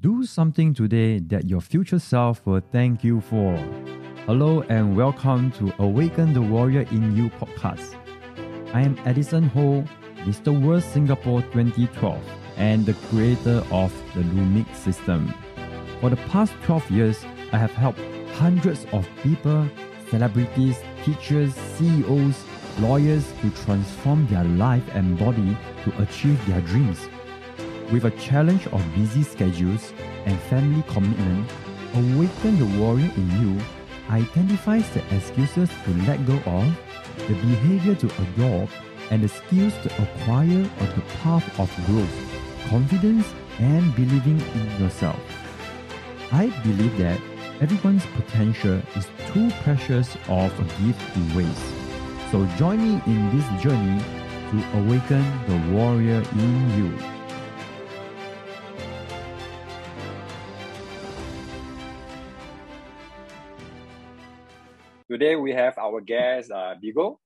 Do something today that your future self will thank you for. Hello and welcome to Awaken the Warrior in You podcast. I am Edison Ho, Mr. World Singapore 2012 and the creator of the Lumix system. For the past 12 years, I have helped hundreds of people, celebrities, teachers, CEOs, lawyers to transform their life and body to achieve their dreams. With a challenge of busy schedules and family commitment, Awaken the Warrior in You identifies the excuses to let go of, the behavior to adopt, and the skills to acquire on the path of growth, confidence, and believing in yourself. I believe that everyone's potential is too precious of a gift to waste. So join me in this journey to awaken the warrior in you. Today we have our guest, uh, Bego.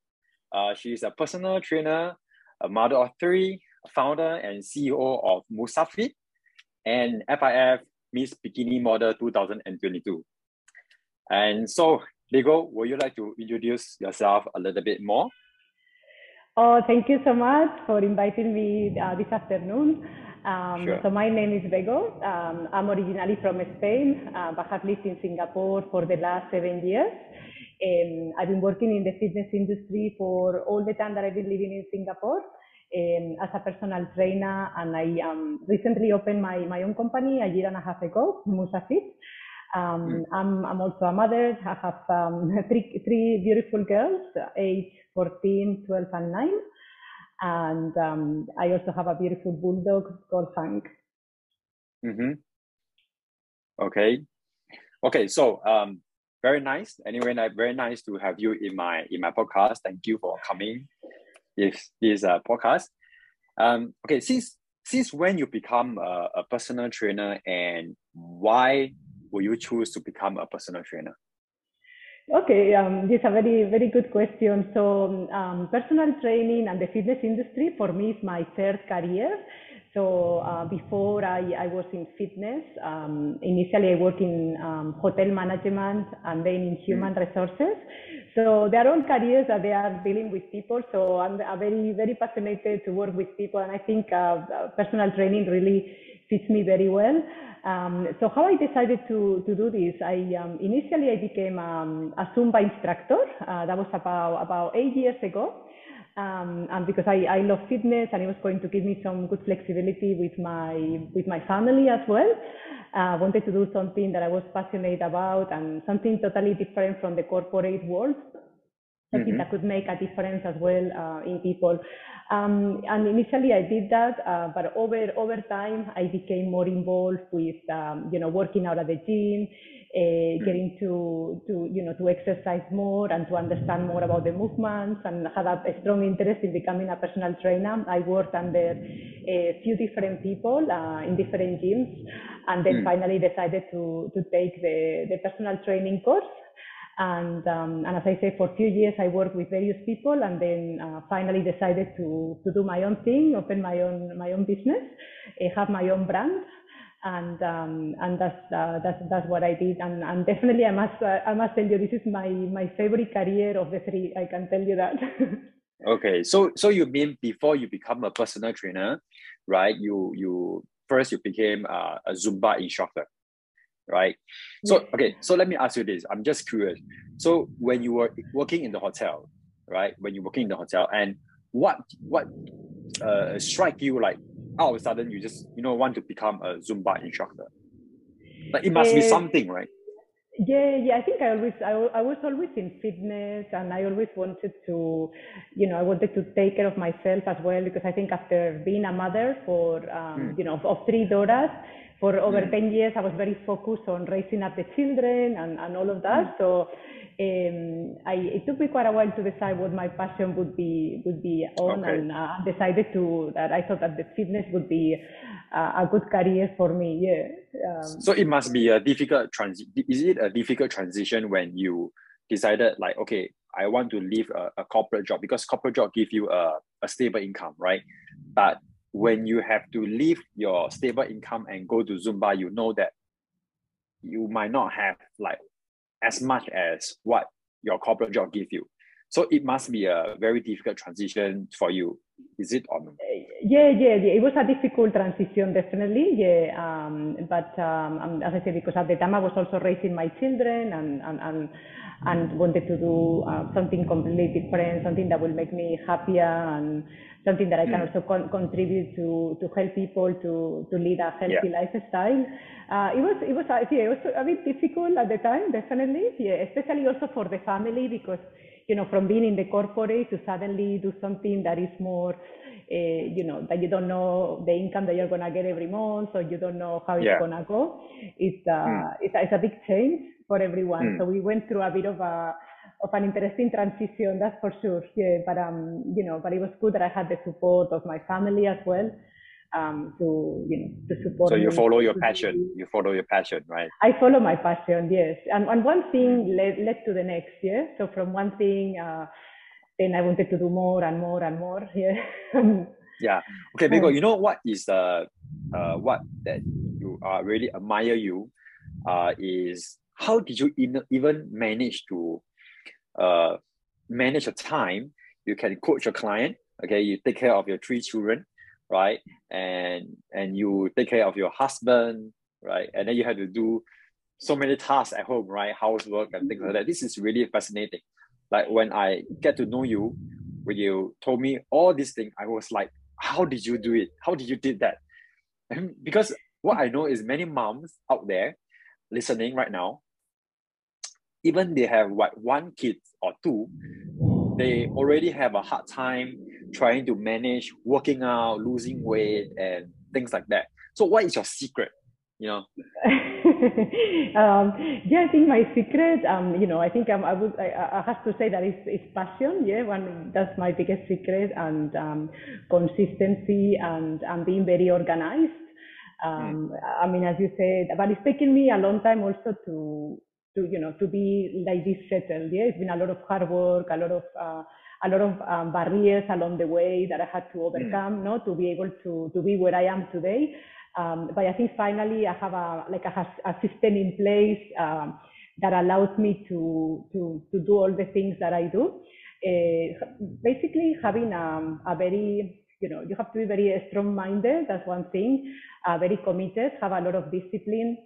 Uh, she's a personal trainer, a mother of three, founder and CEO of Musafit, and FIF Miss Bikini Model 2022. And so, Bego, would you like to introduce yourself a little bit more? Oh, thank you so much for inviting me uh, this afternoon. Um, Sure. So my name is Bego. Um, I'm originally from Spain, uh, but have lived in Singapore for the last seven years. Um, I've been working in the fitness industry for all the time that I've been living in Singapore um, as a personal trainer, and I um, recently opened my, my own company a year and a half ago, Musafit. Um, I'm, I'm also a mother. I have um, three, three beautiful girls, age 14, 12, and 9 and um, I also have a beautiful bulldog called Hank. Mm-hmm. Okay. Okay. So, um, very nice. Anyway, very nice to have you in my in my podcast. Thank you for coming. This this uh, podcast. Um. Okay. Since since when you become a, a personal trainer and why will you choose to become a personal trainer? Okay, um, this is a very, very good question. So, um, personal training and the fitness industry for me is my third career. So, uh, before I, I was in fitness, um, initially I worked in um, hotel management and then in human resources. So, they are all careers that they are dealing with people. So, I'm, I'm very, very passionate to work with people, and I think uh, personal training really fits me very well. Um, so how I decided to, to do this, I um, initially I became um, a Zumba instructor. Uh, that was about about eight years ago, um, and because I, I love fitness and it was going to give me some good flexibility with my with my family as well. I uh, wanted to do something that I was passionate about and something totally different from the corporate world something Mhm. that could make a difference as well uh, in people. Um, and initially I did that, uh, but over over time I became more involved with um, you know working out at the gym, uh, getting to to you know to exercise more and to understand more about the movements, and had a, a strong interest in becoming a personal trainer. I worked under a few different people uh, in different gyms, and then Mm. finally decided to to take the the personal training course. And, um, and as I said, for a few years I worked with various people, and then uh, finally decided to, to do my own thing, open my own my own business, uh, have my own brand, and um, and that's uh, that's that's what I did. And, and definitely I must uh, I must tell you this is my my favorite career of the three. I can tell you that. Okay, so so you mean before you become a personal trainer, right? You you first you became uh, a Zumba instructor, right? So okay, so let me ask you this. I'm just curious. So when you were working in the hotel, right? When you're working in the hotel, and what what uh strike you like all of a sudden you just you know want to become a Zumba instructor? Like it must be Eh, something, right? Yeah, yeah. I think I always, I, I was always in fitness, and I always wanted to, you know, I wanted to take care of myself as well because I think after being a mother for, um, Mm. you know, of three daughters for over Mm. ten years, I was very focused on raising up the children and, and all of that. So. Um, I, it took me quite a while to decide what my passion would be would be on, Okay. and uh, decided to that I thought that the fitness would be uh, a good career for me. Yeah. Um, So it must be a difficult transi- Is it a difficult transition when you decided like, okay, I want to leave a, a corporate job because corporate job give you a, a stable income, right? But when you have to leave your stable income and go to Zumba, you know that you might not have like as much as what your corporate job give you. So it must be a very difficult transition for you. Is it or? Yeah, yeah, yeah. It was a difficult transition, definitely. Yeah, um, but um, as I said, because at the time I was also raising my children and and and, and wanted to do uh, something completely different, something that will make me happier and something that I can mm. also con- contribute to to help people to to lead a healthy yeah. lifestyle. Uh, it was it was uh, yeah, it was a bit difficult at the time, definitely. Yeah, especially also for the family because you know from being in the corporate to suddenly do something that is more. Uh, you know that you don't know the income that you're gonna get every month, so you don't know how it's yeah. gonna go. It's uh, mm. it's, it's a big change for everyone. Mm. So we went through a bit of a of an interesting transition, that's for sure. Yeah, but um, you know, but it was good that I had the support of my family as well. Um, to you know to support. So you follow your passion. You follow your passion, right? I follow my passion, yes. And and one thing led led to the next, yeah. So from one thing, uh, then I wanted to do more and more and more, yeah. yeah. Okay, because you know what is the uh, uh, what that you uh, really admire you, uh, is how did you in, even manage to uh, manage your time. You can coach your client. Okay, you take care of your three children, right? And and you take care of your husband, right? And then you have to do so many tasks at home, right? Housework and things like that. This is really fascinating. Like when I get to know you, when you told me all these things, I was like, how did you do it? How did you did that? And because what I know is many moms out there listening right now, even they have what one kid or two, they already have a hard time trying to manage working out, losing weight, and things like that. So, what is your secret? You know. um, yeah, I think my secret, um, you know, I think um, I would, I, I have to say that it's, it's passion. Yeah, one that's my biggest secret, and um, consistency, and and being very organized. Um, mm. I mean, as you said, but it's taken me a long time also to to you know to be like this settled. Yeah, it's been a lot of hard work, a lot of uh, a lot of um, barriers along the way that I had to mm. overcome, mm. no, to be able to to be where I am today. Um, but I think finally I have a like a, a system in place um, that allows me to to to do all the things that I do. Uh, basically, having um, a very you know you have to be very strong-minded. That's one thing. Uh, very committed, have a lot of discipline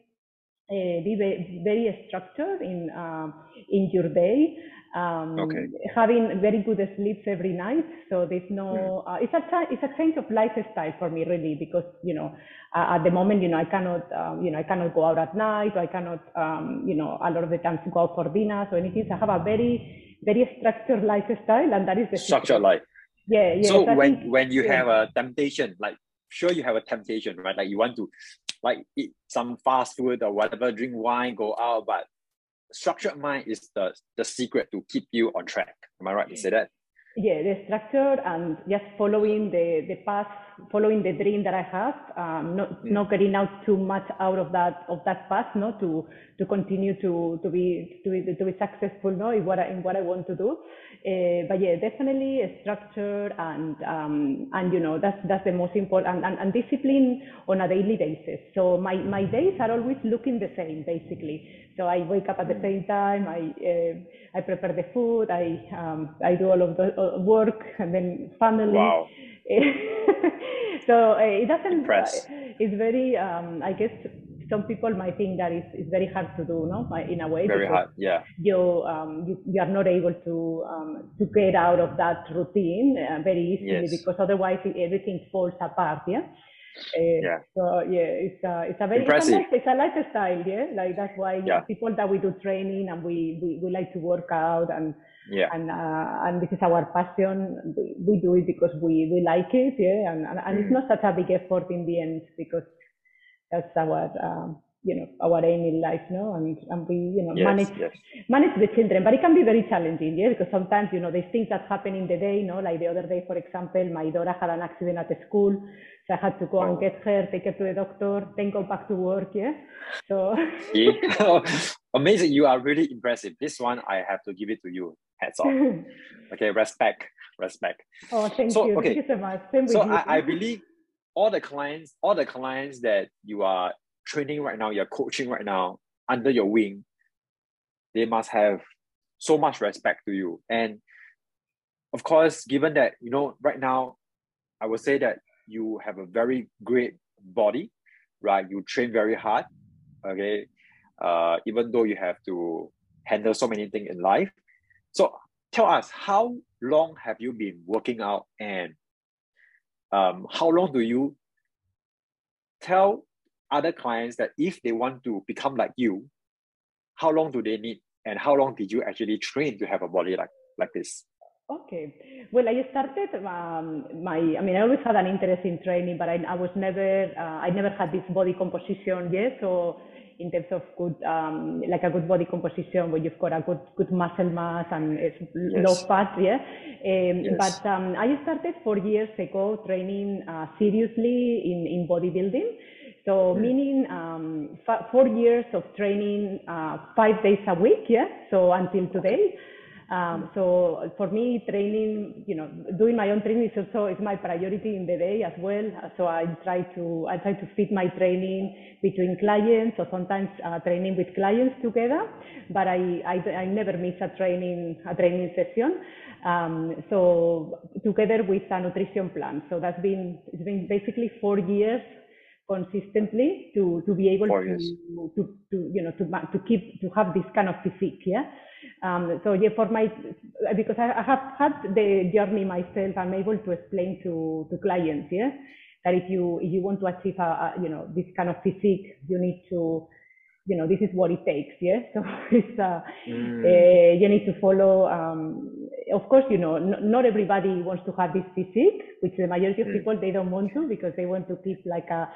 be very, very structured in uh, in your day. Um, okay. Having very good sleeps every night, so there's no. Uh, it's a it's a change of lifestyle for me really because you know uh, at the moment you know I cannot um, you know I cannot go out at night or I cannot um, you know a lot of the times go out for dinners or anything. So I have a very very structured lifestyle, and that is the structured life. Yeah, yeah. So, so when think, when you yeah. have a temptation, like sure you have a temptation, right? Like you want to like eat some fast food or whatever, drink wine, go out. But structured mind is the the secret to keep you on track. Am I right to say that? Yeah, the structure and just following the the path, following the dream that I have, um, not mm. not getting out too much out of that of that path, no, to to continue to to be to be, to be successful, no, in what I, in what I want to do. Uh, but yeah, definitely a structure and um, and you know that's that's the most important and, and, and, discipline on a daily basis. So my my days are always looking the same basically. So I wake up at the same time. I uh, I prepare the food. I um, I do all of the uh, work and then family. Wow. so uh, it doesn't. it's very um, I guess some people might think that it's, it's very hard to do, no, in a way. Very hard, yeah. You, um, you, you are not able to um, to get out of that routine uh, very easily yes. because otherwise everything falls apart, yeah. Uh, yeah. So yeah, it's a it's a very Impressive. It's, a, it's a lifestyle, yeah. Like that's why yeah. people that we do training and we, we, we like to work out and yeah. and uh, and this is our passion. We, we do it because we, we like it, yeah. And and, and mm. it's not such a big effort in the end because that's our um, you know our aim in life no and, and we you know yes, manage yes. manage the children but it can be very challenging yeah because sometimes you know there's things that happen in the day you know like the other day for example my daughter had an accident at the school so i had to go oh. and get her take her to the doctor then go back to work yeah so amazing you are really impressive this one i have to give it to you hats off okay respect respect oh thank so, you okay. thank you so much Same so I, I believe all the clients, all the clients that you are training right now, you're coaching right now under your wing, they must have so much respect to you. And of course, given that, you know, right now, I would say that you have a very great body, right? You train very hard, okay? Uh, even though you have to handle so many things in life. So tell us, how long have you been working out and um, how long do you tell other clients that if they want to become like you, how long do they need and how long did you actually train to have a body like, like this? Okay. Well, I started um, my. I mean, I always had an interest in training, but I, I was never. Uh, I never had this body composition yet. So, in terms of good, um, like a good body composition, where you've got a good good muscle mass and it's yes. low fat, yeah. Um, yes. But um, I started four years ago training uh, seriously in in bodybuilding. So mm. meaning um, four years of training, uh, five days a week, yeah. So until today. Um, so for me, training, you know, doing my own training is also is my priority in the day as well. So I try to I try to fit my training between clients, or sometimes uh, training with clients together. But I, I, I never miss a training a training session. Um, so together with a nutrition plan. So that's been it's been basically four years consistently to to be able to, to, to you know to to keep to have this kind of physique yeah um, so yeah for my because I, I have had the journey myself i'm able to explain to to clients yeah that if you if you want to achieve a, a you know this kind of physique you need to you know, this is what it takes. Yeah. So it's, uh, mm. uh, you need to follow, um, of course, you know, n- not everybody wants to have this physique, which the majority of mm. people, they don't want to because they want to keep like a,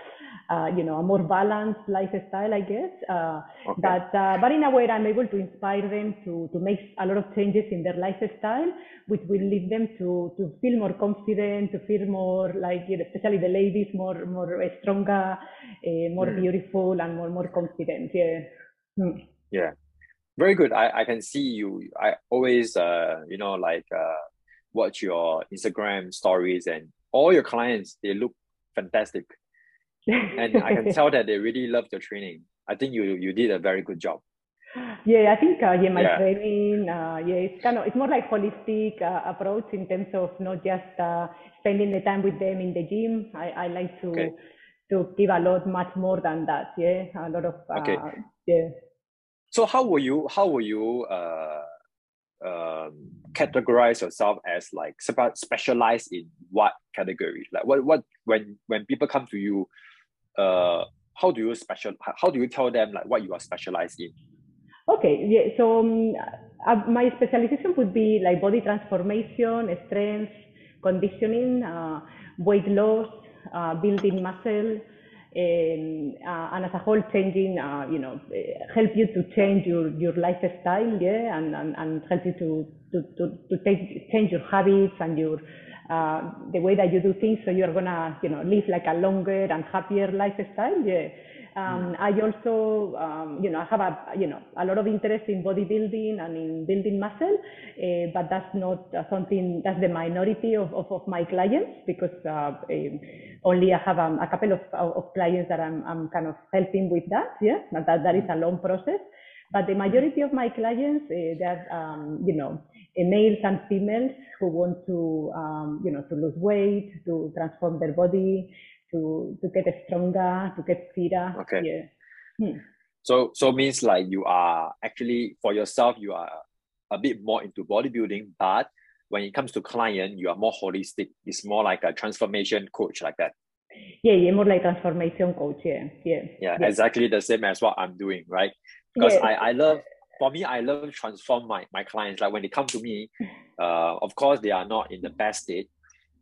uh, you know, a more balanced lifestyle, I guess. Uh, okay. But, uh, but in a way, I'm able to inspire them to, to make a lot of changes in their lifestyle, which will lead them to, to feel more confident, to feel more like, you know, especially the ladies, more, more stronger, uh, more mm. beautiful and more, more confident yeah hmm. yeah very good i i can see you i always uh you know like uh watch your instagram stories and all your clients they look fantastic and i can tell that they really love your training i think you you did a very good job yeah, I think uh, yeah, my yeah. training, uh, yeah, it's kind of it's more like holistic uh, approach in terms of not just uh, spending the time with them in the gym. I, I like to okay to give a lot much more than that. Yeah, a lot of uh, okay. Yeah. So how will you how will you uh, um, categorize yourself as like specialized in what category? Like what what when when people come to you, uh, how do you special how do you tell them like what you are specialized in? Okay, yeah. So um, uh, my specialization would be like body transformation, strength, conditioning, uh, weight loss, uh, building muscle, and, uh, and as a whole changing, uh, you know, help you to change your, your lifestyle, yeah, and, and, and help you to, to, to, to take, change your habits and your, uh, the way that you do things so you're gonna, you know, live like a longer and happier lifestyle, yeah. Um, I also, um, you know, I have a, you know, a lot of interest in bodybuilding and in building muscle, uh, but that's not uh, something, that's the minority of, of, of my clients because uh, um, only I have um, a couple of, of clients that I'm, I'm kind of helping with that, yeah, that, that is a long process. But the majority of my clients, uh, they're, um, you know, males and females who want to, um, you know, to lose weight, to transform their body, to to get stronger, to get fitter. Okay. Yeah. Hmm. So so means like you are actually for yourself you are a bit more into bodybuilding, but when it comes to client, you are more holistic. It's more like a transformation coach like that. Yeah, yeah, more like transformation coach. Yeah, yeah. Yeah, yeah. exactly the same as what I'm doing, right? Because yeah. I, I love for me, I love transform my, my clients. Like when they come to me, uh, of course they are not in the best state,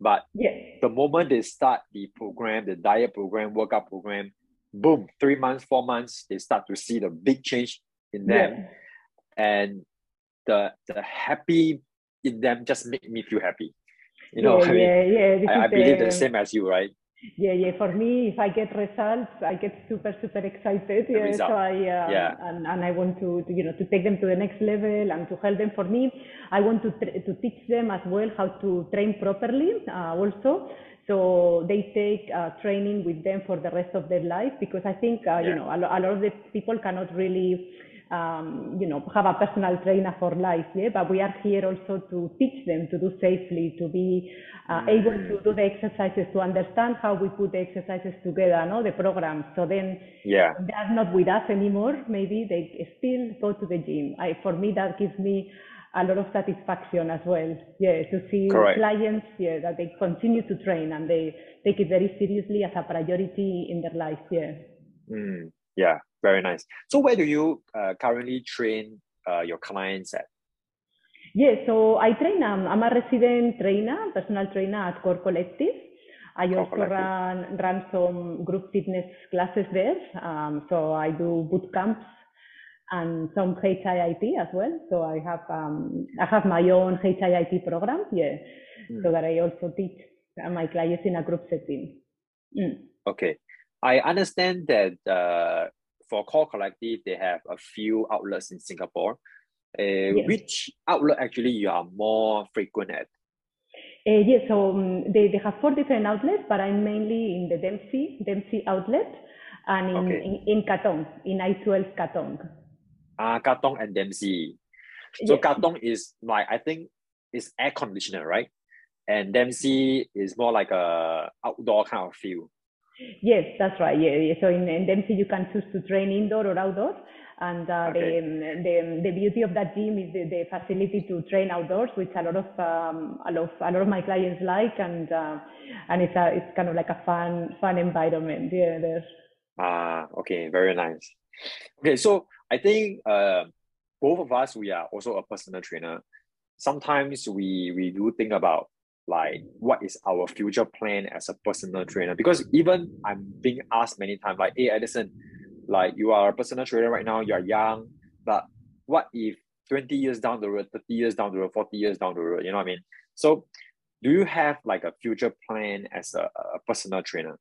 but yeah. the moment they start the program, the diet program, workout program, boom, three months, four months, they start to see the big change in them. Yeah. And the the happy in them just make me feel happy. You know, yeah, I mean, yeah, yeah. I, I believe the same as you, right? Yeah yeah for me if i get results i get super super excited yeah so i uh, yeah. and, and i want to, to, you know to take them to the next level and to help them for me i want to to teach them as well how to train properly uh, also So they take uh, training with them for the rest of their life because I think uh, yeah. you know a, a, lot of the people cannot really um, you know have a personal trainer for life. Yeah, but we are here also to teach them to do safely, to be uh, mm. able to do the exercises, to understand how we put the exercises together, no, the programs. So then yeah, they are not with us anymore. Maybe they still go to the gym. I, for me, that gives me a lot of satisfaction as well. Yeah, to see Correct. clients, yeah, that they continue to train and they take it very seriously as a priority in their life. Yeah. Mm, yeah, very nice. So where do you uh, currently train uh, your clients at? Yeah, so I train. Um, I'm a resident trainer, personal trainer at Core Collective. I Core also Collective. run run some group fitness classes there. Um, so I do boot camps and some HIIT as well. So I have um, I have my own HIIT program, yeah, mm. so that I also teach my clients in a group setting. Mm. Okay, I understand that uh, for Core Collective they have a few outlets in Singapore. Uh, yes. Which outlet actually you are more frequent at? Uh, yes, so um, they, they have four different outlets, but I'm mainly in the Dempsey Dempsey outlet and in, okay. in, in Katong, in I-12 Katong. Ah, Katong and Dempsey. So yes. Katong is like I think it's air conditioner, right? And Dempsey is more like a outdoor kind of feel. Yes, that's right. Yeah, yeah. So in, in Dempsey you can choose to train indoor or outdoors. And uh, okay. the, the the beauty of that gym is the, the facility to train outdoors, which a lot of um, a lot of a lot of my clients like, and uh, and it's a it's kind of like a fun fun environment. Yeah, there. Ah, okay, very nice. Okay, so I think uh, both of us we are also a personal trainer. Sometimes we we do think about like what is our future plan as a personal trainer because even I'm being asked many times like hey Edison like you are a personal trainer right now you are young but what if 20 years down the road 30 years down the road 40 years down the road you know what I mean so do you have like a future plan as a, a personal trainer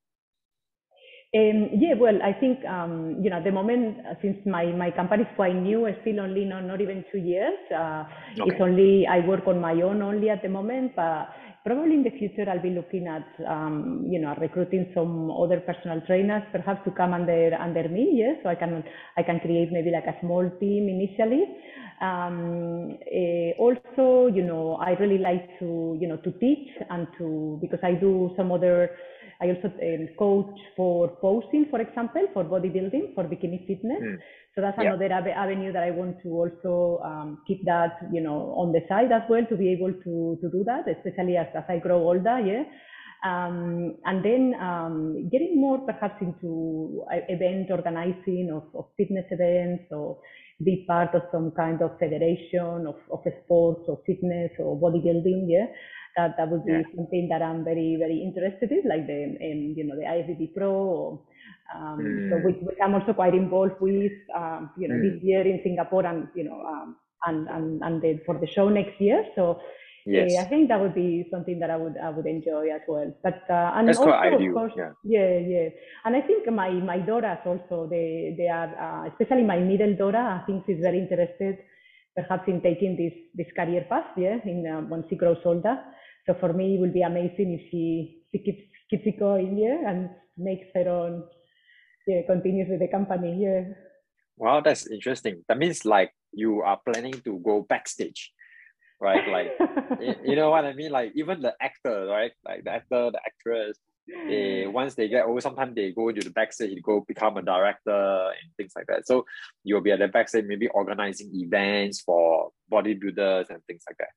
um, yeah, well, I think um, you know the moment uh, since my my company is quite new, it's still only not not even two years. Uh, okay. It's only I work on my own only at the moment, but probably in the future I'll be looking at um, you know recruiting some other personal trainers, perhaps to come under under me. Yes, so I can I can create maybe like a small team initially. Um, uh, also, you know, I really like to you know to teach and to because I do some other I also um, coach for posing, for example, for bodybuilding, for bikini fitness. Mm. So that's yeah. another avenue that I want to also um, keep that, you know, on the side as well to be able to, to do that, especially as, as I grow older. Yeah. Um, and then um, getting more perhaps into uh, event organizing of, of fitness events or be part of some kind of federation of, of sports or fitness or bodybuilding. Yeah that that would be yeah. something that I'm very very interested in, like the um, you know the IFBB Pro. Or, um, mm. So which, which, I'm also quite involved with, um, you know, mm. this year in Singapore and you know um, and and and the, for the show next year. So yes. Yeah, I think that would be something that I would I would enjoy as well. But uh, and That's also of course, yeah. yeah, yeah. And I think my my daughters also they they are uh, especially my middle daughter I think she's very interested perhaps in taking this this career path yeah in uh, when she grows older so for me, it will be amazing if she, she keeps, keeps it going, yeah, and makes her own, yeah, continues with the company, yeah. Wow, that's interesting. That means like you are planning to go backstage, right? Like, you know what I mean? Like even the actor, right? Like the actor, the actress, they once they get old, sometimes they go to the backstage, go become a director and things like that. So you'll be at the backstage, maybe organizing events for bodybuilders and things like that.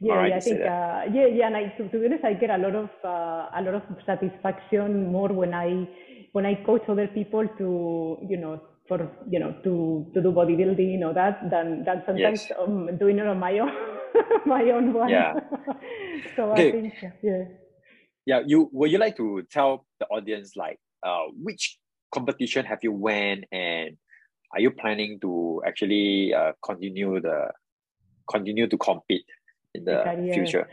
Yeah, right, yeah I think uh, yeah, yeah, and I, to, to, be honest, I get a lot of uh, a lot of satisfaction more when I when I coach other people to you know for you know to to do bodybuilding you know that than than sometimes yes. um, doing it on my own my own one. Yeah. so okay. I think yeah. Yeah, you would you like to tell the audience like uh which competition have you won and are you planning to actually uh, continue the continue to compete in the future?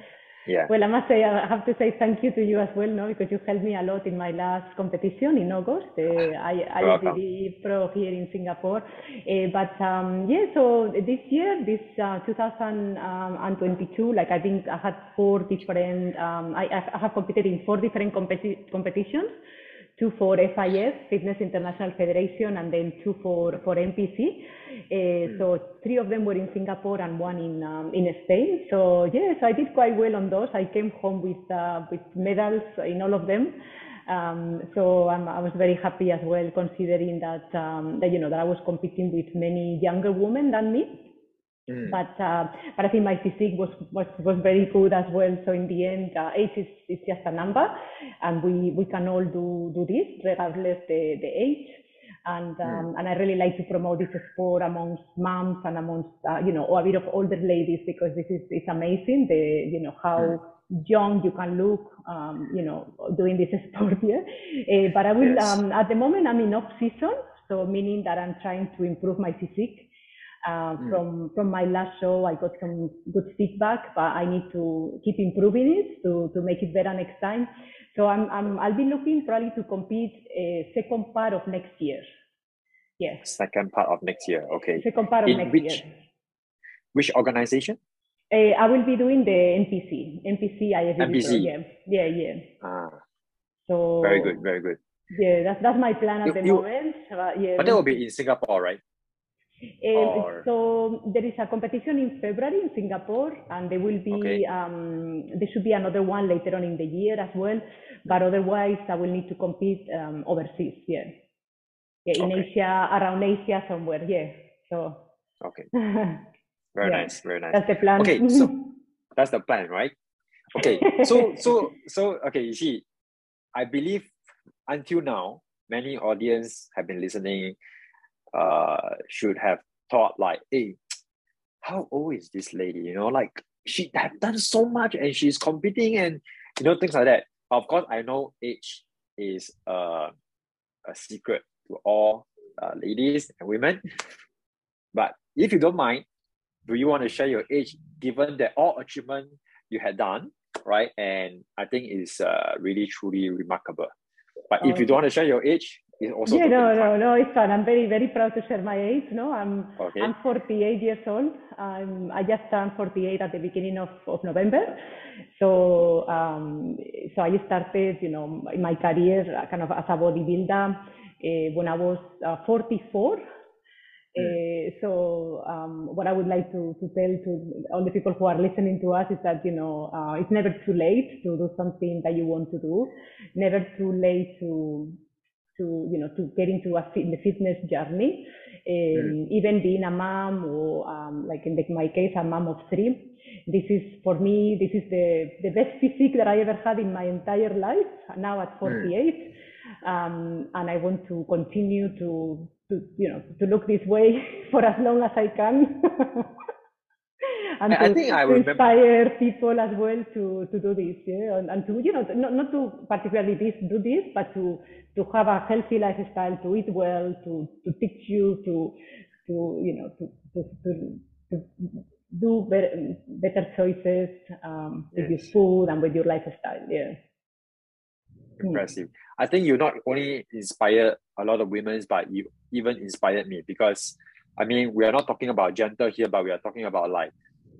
Yeah. Well, I must say, I have to say thank you to you as well, no, because you helped me a lot in my last competition in August. Uh, I, I welcome. did pro here in Singapore. Uh, but um, yeah, so this year, this uh, 2022, like I think I had four different, um, I, I have competed in four different competi- competitions two for FIS, Fitness International Federation, and then two for, for NPC. Uh, so three of them were in Singapore and one in um, in Spain. So yes, I did quite well on those. I came home with uh, with medals in all of them. Um, so I'm, I was very happy as well, considering that um, that you know that I was competing with many younger women than me. Mm. But uh, but I think my physique was, was was very good as well. So in the end, uh, age is, is just a number, and we, we can all do do this regardless the, the age. And um, and I really like to promote this sport amongst moms and amongst uh, you know a bit of older ladies because this is it's amazing the you know how young you can look um, you know doing this sport yeah. Uh, but I will Yes. um, at the moment I'm in off season, so meaning that I'm trying to improve my physique. Uh, Mm. From from my last show, I got some good feedback, but I need to keep improving it to, to make it better next time. So I'm, I'm I'll be looking probably to compete uh, second part of next year. Yes, Second part of next year. Okay. second part of In next which year. which organization? Uh, I will be doing the NPC, NPC Pro. NPC. Yeah, yeah, yeah. Ah, So very good, very good. Yeah, that's that's my plan at You- the you- moment. But yeah, But that will be in Singapore, right? Um, so there is a competition in February in Singapore, and there will be Okay. um, there should be another one later on in the year as well. But otherwise, I will need to compete um, overseas. Yeah, yeah, in Okay. Asia, around Asia somewhere. Yeah, so Okay. Very Yeah. nice, very nice. that's the plan. Okay, so that's the plan, right? Okay, so so so okay, you see, I believe until now, many audience have been listening, uh, should have thought like, hey, how old is this lady? You know, like she have done so much and she's competing and you know things like that. Of course, I know age is uh, a secret to all uh, ladies and women, but if you don't mind, do you want to share your age given that all achievement you had done right and i think it's uh, really truly remarkable but if you Oh. don't want to share your age also yeah, no, no, no, it's fun. I'm very, very proud to share my age. No, I'm, Okay. I'm 48 years old. I'm, I just turned 48 at the beginning of, of November. So, um, so I started, you know, my career uh, kind of as a bodybuilder uh, when I was uh, 44. Uh, so um, what I would like to, to tell to all the people who are listening to us is that you know uh, it's never too late to do something that you want to do, never too late to to you know to get into a fit, the fitness journey. Um, Even being a mom or um, like in the, my case a mom of three, this is for me this is the the best physique that I ever had in my entire life. Now at 48, um, and I want to continue to to you know to look this way for as long as I can. and I- to, think I to inspire people as well to, to do this, yeah, and, and to you know not, not to particularly this do this, but to to have a healthy lifestyle, to eat well, to to teach you to to you know to to, to, to do better, better choices um, with your food and with your lifestyle. Yeah. Hmm. impressive i think you not only inspired a lot of women but you even inspired me because i mean we are not talking about gender here but we are talking about like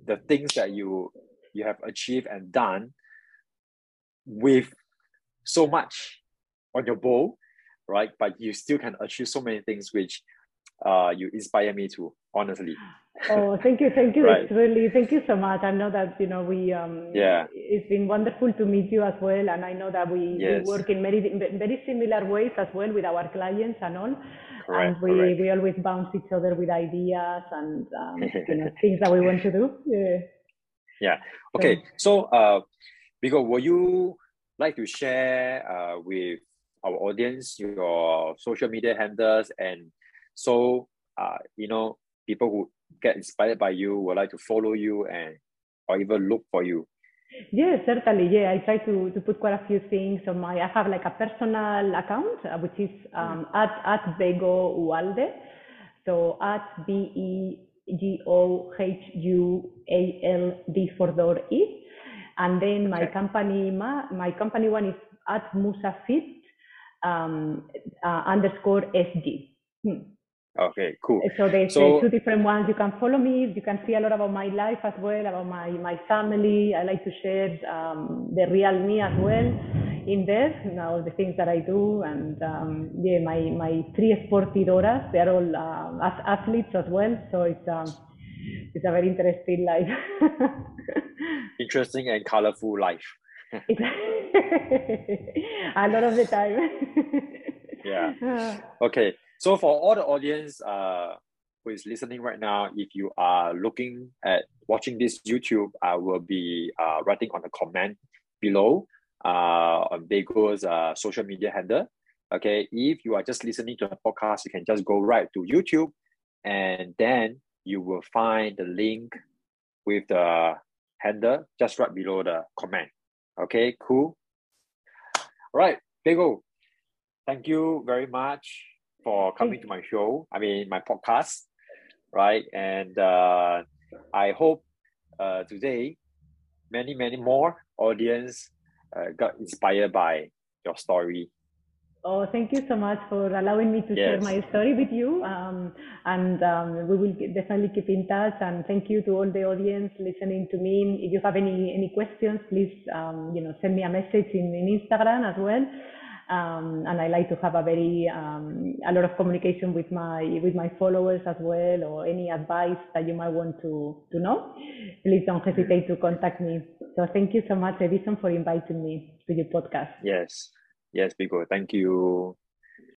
the things that you you have achieved and done with so much on your bowl right? But you still can achieve so many things which uh you inspire me to honestly Oh, thank you, thank you. Right. It's really thank you so much. I know that you know we um Yeah. it's been wonderful to meet you as well, and I know that we, Yes. we work in very very similar ways as well with our clients and all. Correct, and we, correct. we always bounce each other with ideas and um, you know things that we want to do. Yeah. Yeah. Okay, so uh, Bego, would you like to share uh, with our audience your social media handles and so uh, you know people who get inspired by you would like to follow you and or even look for you. Yeah, certainly. Yeah, I try to, to put quite a few things on my. I have like a personal account uh, which is um, at at Bego Hualde, so at B E G O H U A L D for door E, And then my Okay. company, my, my company one is at Musafit um, uh, underscore SG. Hmm. Okay, cool. So there's So- uh, two different ones. You can follow me. You can see a lot about my life as well, about my, my family. I like to share um, the real me as well in there, you know, all the things that I do. And um, yeah, my, my three sportidoras. they're all um, as athletes as well. So it's, um, it's a very interesting life. Interesting and colorful life. A lot of the time. Yeah. Okay. So for all the audience uh, who is listening right now, if you are looking at watching this YouTube, I will be uh, writing on the comment below uh, on Bego's uh, social media handle. Okay. If you are just listening to the podcast, you can just go right to YouTube and then you will find the link with the handle just right below the comment. Okay, cool. All right, Bego, thank you very much for coming to my show. I mean, my podcast, right? And uh, I hope uh, today many, many more audience uh, got inspired by your story. Oh, thank you so much for allowing me to share my story with you. Um, and um, we will definitely keep in touch. And thank you to all the audience listening to me. If you have any any questions, please um, you know send me a message in, in Instagram as well. Um, and I like to have a very um, a lot of communication with my with my followers as well, or any advice that you might want to to know. Please don't hesitate to contact me. So thank you so much, Edison, for inviting me to your podcast. Yes, yes, Bego, thank you.